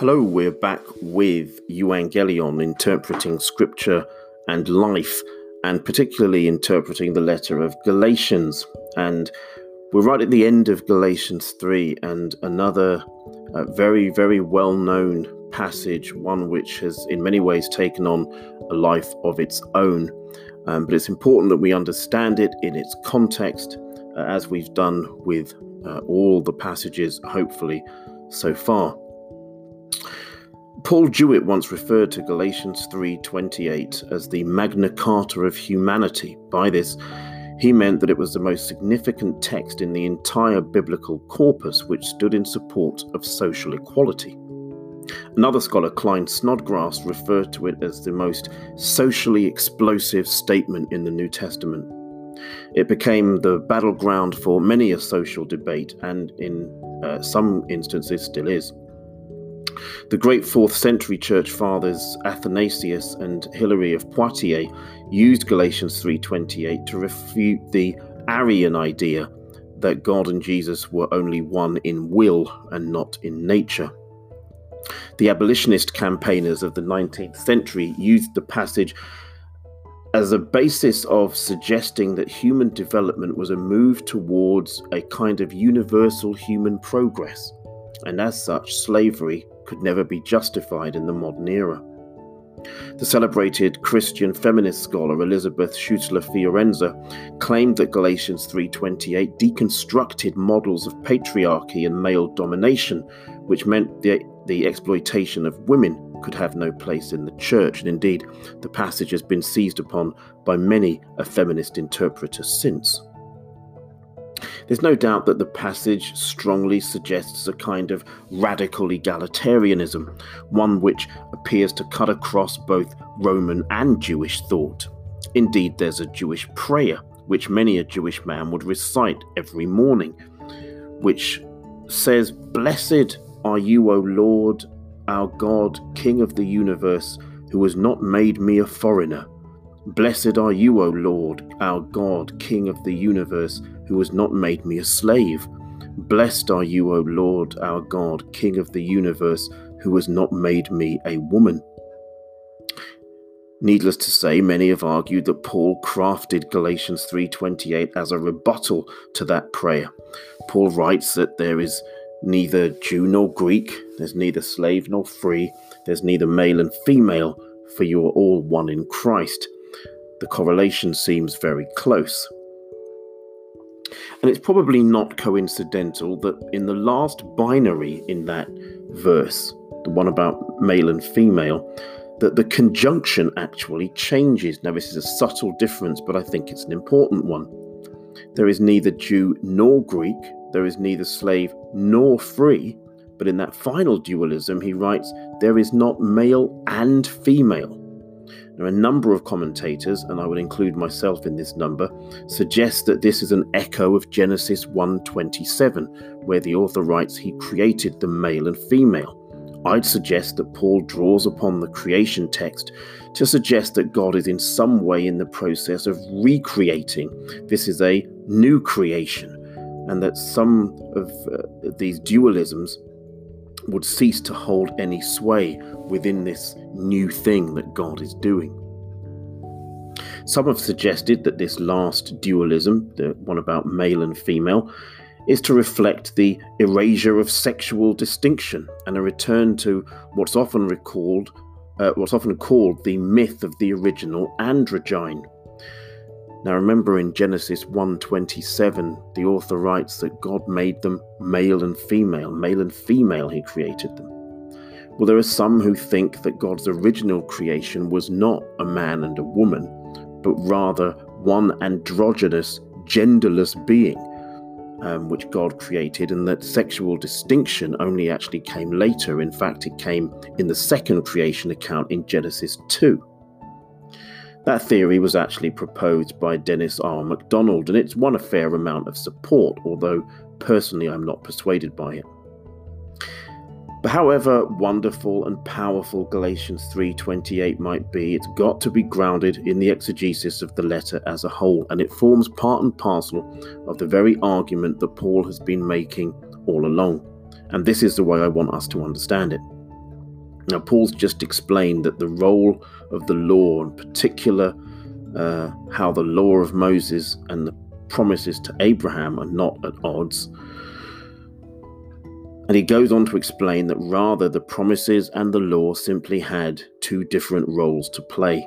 Hello, we're back with Evangelion, interpreting scripture and life, and particularly interpreting the letter of Galatians. And we're right at the end of Galatians 3, and another uh, very, very well known passage, one which has in many ways taken on a life of its own. Um, but it's important that we understand it in its context, uh, as we've done with uh, all the passages, hopefully, so far. Paul Jewett once referred to Galatians 3:28 as the Magna Carta of humanity. By this, he meant that it was the most significant text in the entire biblical corpus which stood in support of social equality. Another scholar, Klyne Snodgrass, referred to it as the most socially explosive statement in the New Testament. It became the battleground for many a social debate, and in uh, some instances still is. The great 4th century church fathers Athanasius and Hilary of Poitiers used Galatians 3:28 to refute the Arian idea that God and Jesus were only one in will and not in nature. The abolitionist campaigners of the 19th century used the passage as a basis of suggesting that human development was a move towards a kind of universal human progress, and as such, slavery could never be justified in the modern era. The celebrated Christian feminist scholar Elisabeth Schüssler Fiorenza claimed that Galatians 3:28 deconstructed models of patriarchy and male domination, which meant the, the exploitation of women could have no place in the church. And indeed, the passage has been seized upon by many a feminist interpreter since. There's no doubt that the passage strongly suggests a kind of radical egalitarianism, one which appears to cut across both Roman and Jewish thought. Indeed, there's a Jewish prayer, which many a Jewish man would recite every morning, which says, Blessed are you, O Lord, our God, King of the universe, who has not made me a foreigner. Blessed are you, O Lord, our God, King of the universe, who has not made me a slave. Blessed are you, O Lord, our God, King of the universe, who has not made me a woman. Needless to say, many have argued that Paul crafted Galatians 3:28 as a rebuttal to that prayer. Paul writes that there is neither Jew nor Greek, there's neither slave nor free, there's neither male and female, for you are all one in Christ. The correlation seems very close. And it's probably not coincidental that in the last binary in that verse, the one about male and female, that the conjunction actually changes. Now, this is a subtle difference, but I think it's an important one. There is neither Jew nor Greek, there is neither slave nor free, but in that final dualism, he writes, there is not male and female. Now, a number of commentators, and I would include myself in this number, suggest that this is an echo of Genesis 1:27, where the author writes he created the male and female. I'd suggest that Paul draws upon the creation text to suggest that God is in some way in the process of recreating. This is a new creation, and that some of uh, these dualisms would cease to hold any sway within this new thing that God is doing. Some have suggested that this last dualism, the one about male and female, is to reflect the erasure of sexual distinction and a return to what's often recalled, uh, what's often called the myth of the original androgyne. Now remember in Genesis 1:27 the author writes that God made them male and female, male and female he created them. Well there are some who think that God's original creation was not a man and a woman, but rather one androgynous genderless being um, which God created, and that sexual distinction only actually came later. In fact, it came in the second creation account in Genesis 2. That theory was actually proposed by Dennis R. MacDonald, and it's won a fair amount of support, although personally I'm not persuaded by it. But however wonderful and powerful Galatians 3:28 might be, it's got to be grounded in the exegesis of the letter as a whole, and it forms part and parcel of the very argument that Paul has been making all along. And this is the way I want us to understand it. Now, Paul's just explained that the role of the law, in particular, uh, how the law of Moses and the promises to Abraham are not at odds. And he goes on to explain that rather the promises and the law simply had two different roles to play.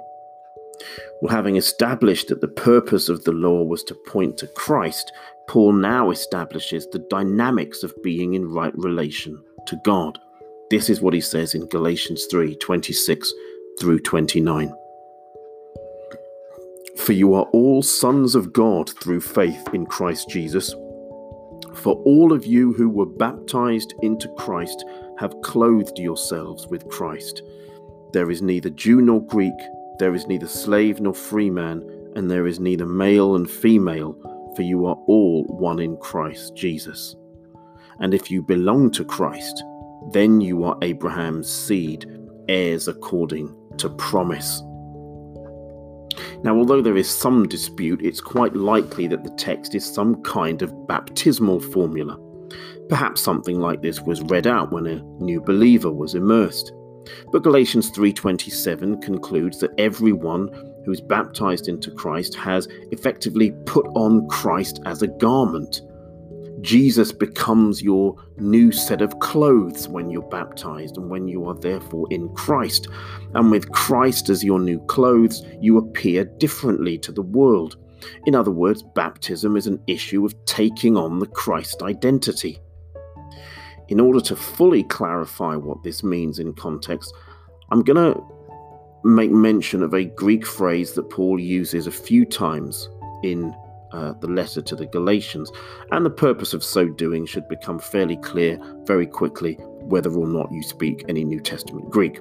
Well, having established that the purpose of the law was to point to Christ, Paul now establishes the dynamics of being in right relation to God. This is what he says in Galatians 3 26 through 29. For you are all sons of God through faith in Christ Jesus. For all of you who were baptized into Christ have clothed yourselves with Christ. There is neither Jew nor Greek, there is neither slave nor free man, and there is neither male and female, for you are all one in Christ Jesus. And if you belong to Christ, then you are Abraham's seed, heirs according to promise. Now, although there is some dispute, it's quite likely that the text is some kind of baptismal formula. Perhaps something like this was read out when a new believer was immersed. But Galatians 3:27 concludes that everyone who is baptized into Christ has effectively put on Christ as a garment. Jesus becomes your new set of clothes when you're baptized and when you are therefore in Christ. And with Christ as your new clothes, you appear differently to the world. In other words, baptism is an issue of taking on the Christ identity. In order to fully clarify what this means in context, I'm going to make mention of a Greek phrase that Paul uses a few times in uh, the letter to the Galatians, and the purpose of so doing should become fairly clear very quickly whether or not you speak any New Testament Greek.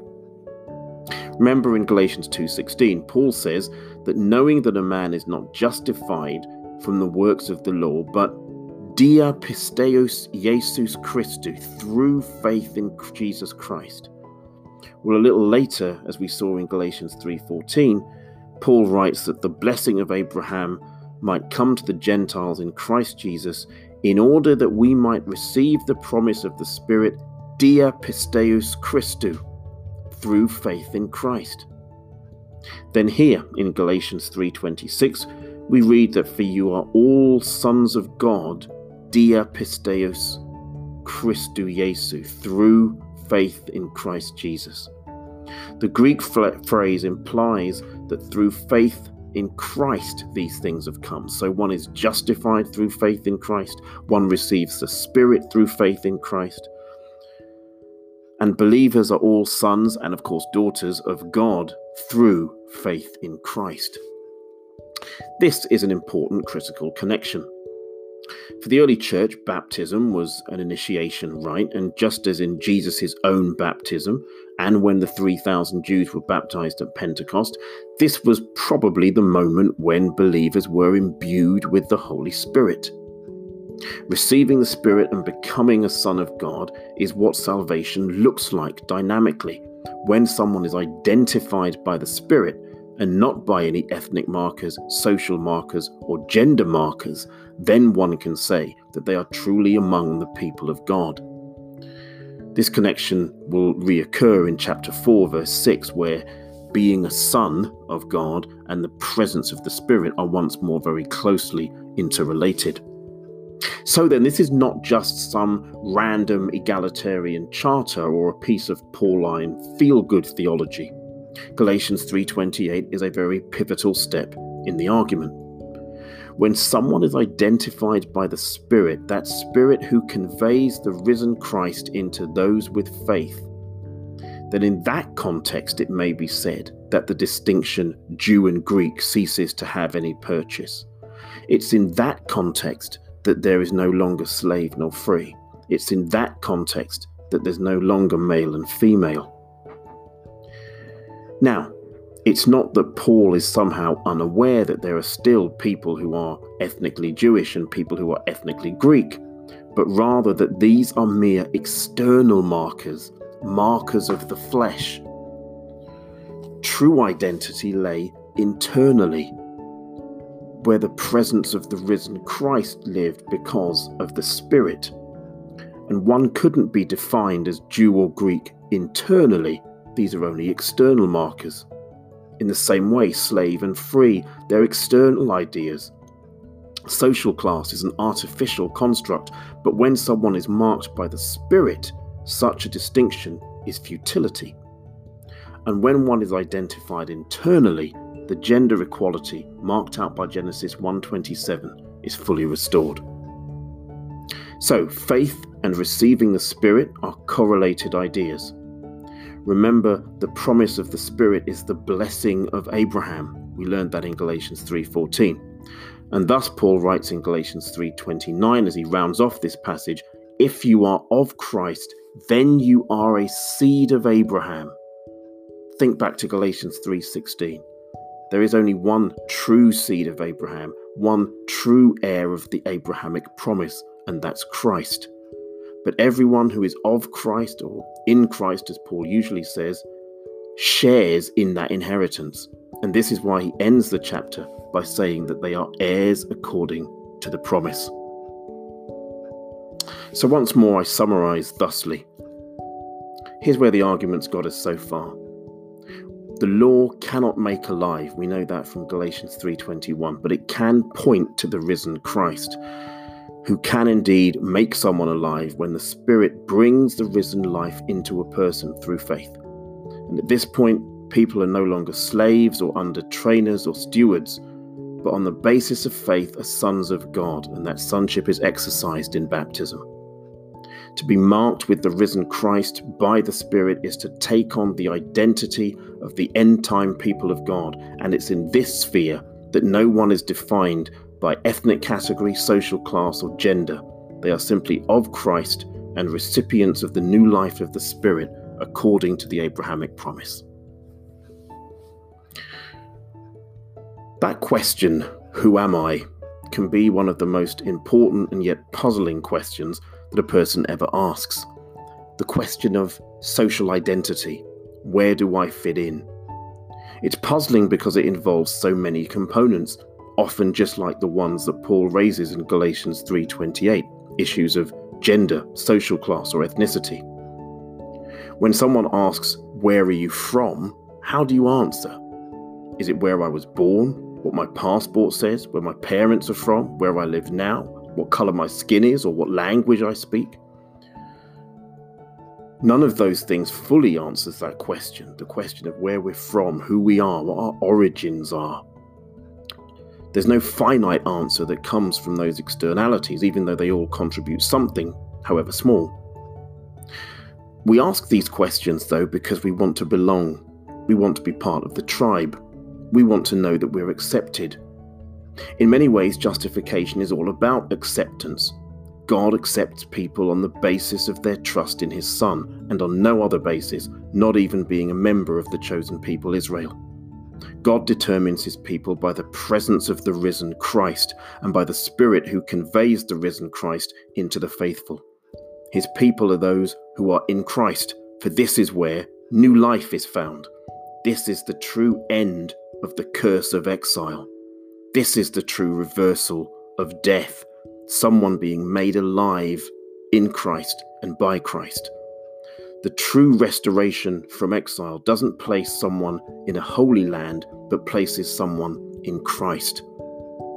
Remember in Galatians 2:16, Paul says that knowing that a man is not justified from the works of the law, but dia pisteos Jesus Christou, through faith in Jesus Christ. Well, a little later, as we saw in Galatians 3:14, Paul writes that the blessing of Abraham might come to the Gentiles in Christ Jesus, in order that we might receive the promise of the Spirit, dia pisteos Christou, through faith in Christ. Then here in Galatians 3:26, we read that for you are all sons of God, dia pisteos Christou Jesu, through faith in Christ Jesus. The Greek phrase implies that through faith in Christ these things have come. So one is justified through faith in Christ, one receives the Spirit through faith in Christ. And believers are all sons and, of course, daughters of God through faith in Christ. This is an important critical connection. For the early church, baptism was an initiation rite, and just as in Jesus' own baptism, and when the 3,000 Jews were baptized at Pentecost, this was probably the moment when believers were imbued with the Holy Spirit. Receiving the Spirit and becoming a son of God is what salvation looks like dynamically. When someone is identified by the Spirit, and not by any ethnic markers, social markers, or gender markers, then one can say that they are truly among the people of God. This connection will reoccur in chapter 4, verse 6, where being a son of God and the presence of the Spirit are once more very closely interrelated. So then, this is not just some random egalitarian charter or a piece of Pauline feel good theology. Galatians 3:28 is a very pivotal step in the argument. When someone is identified by the Spirit, that Spirit who conveys the risen Christ into those with faith, then in that context it may be said that the distinction Jew and Greek ceases to have any purchase. It's in that context that there is no longer slave nor free. It's in that context that there's no longer male and female. Now, it's not that Paul is somehow unaware that there are still people who are ethnically Jewish and people who are ethnically Greek, but rather that these are mere external markers, markers of the flesh. True identity lay internally, where the presence of the risen Christ lived because of the Spirit. And one couldn't be defined as Jew or Greek internally these are only external markers. In the same way, slave and free, they're external ideas. Social class is an artificial construct, but when someone is marked by the Spirit, such a distinction is futility. And when one is identified internally, the gender equality marked out by Genesis 1:27 is fully restored. So, faith and receiving the Spirit are correlated ideas. Remember, the promise of the Spirit is the blessing of Abraham. We learned that in Galatians 3:14. And thus Paul writes in Galatians 3:29 as he rounds off this passage, if you are of Christ, then you are a seed of Abraham. Think back to Galatians 3:16. There is only one true seed of Abraham, one true heir of the Abrahamic promise, and that's Christ. But everyone who is of Christ or in Christ, as Paul usually says, shares in that inheritance. And this is why he ends the chapter by saying that they are heirs according to the promise. So, once more, I summarize thusly. Here's where the arguments got us so far. The law cannot make alive. We know that from Galatians 3:21, but it can point to the risen Christ who can indeed make someone alive when the Spirit brings the risen life into a person through faith. And at this point, people are no longer slaves or under trainers or stewards, but on the basis of faith are sons of God, and that sonship is exercised in baptism. To be marked with the risen Christ by the Spirit is to take on the identity of the end time people of God, and it's in this sphere that no one is defined by ethnic category, social class, or gender. They are simply of Christ and recipients of the new life of the Spirit according to the Abrahamic promise. That question, who am I, can be one of the most important and yet puzzling questions that a person ever asks. The question of social identity where do I fit in? It's puzzling because it involves so many components often just like the ones that Paul raises in Galatians 3:28, issues of gender, social class or ethnicity. When someone asks, "Where are you from?" how do you answer? Is it where I was born, what my passport says, where my parents are from, where I live now, what color my skin is or what language I speak? None of those things fully answers that question, the question of where we're from, who we are, what our origins are. There's no finite answer that comes from those externalities, even though they all contribute something, however small. We ask these questions, though, because we want to belong. We want to be part of the tribe. We want to know that we're accepted. In many ways, justification is all about acceptance. God accepts people on the basis of their trust in His Son, and on no other basis, not even being a member of the chosen people Israel. God determines his people by the presence of the risen Christ and by the Spirit who conveys the risen Christ into the faithful. His people are those who are in Christ, for this is where new life is found. This is the true end of the curse of exile. This is the true reversal of death, someone being made alive in Christ and by Christ. The true restoration from exile doesn't place someone in a holy land, but places someone in Christ.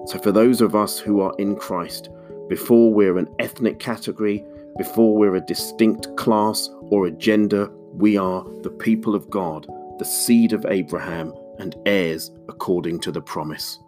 So, for those of us who are in Christ, before we're an ethnic category, before we're a distinct class or a gender, we are the people of God, the seed of Abraham, and heirs according to the promise.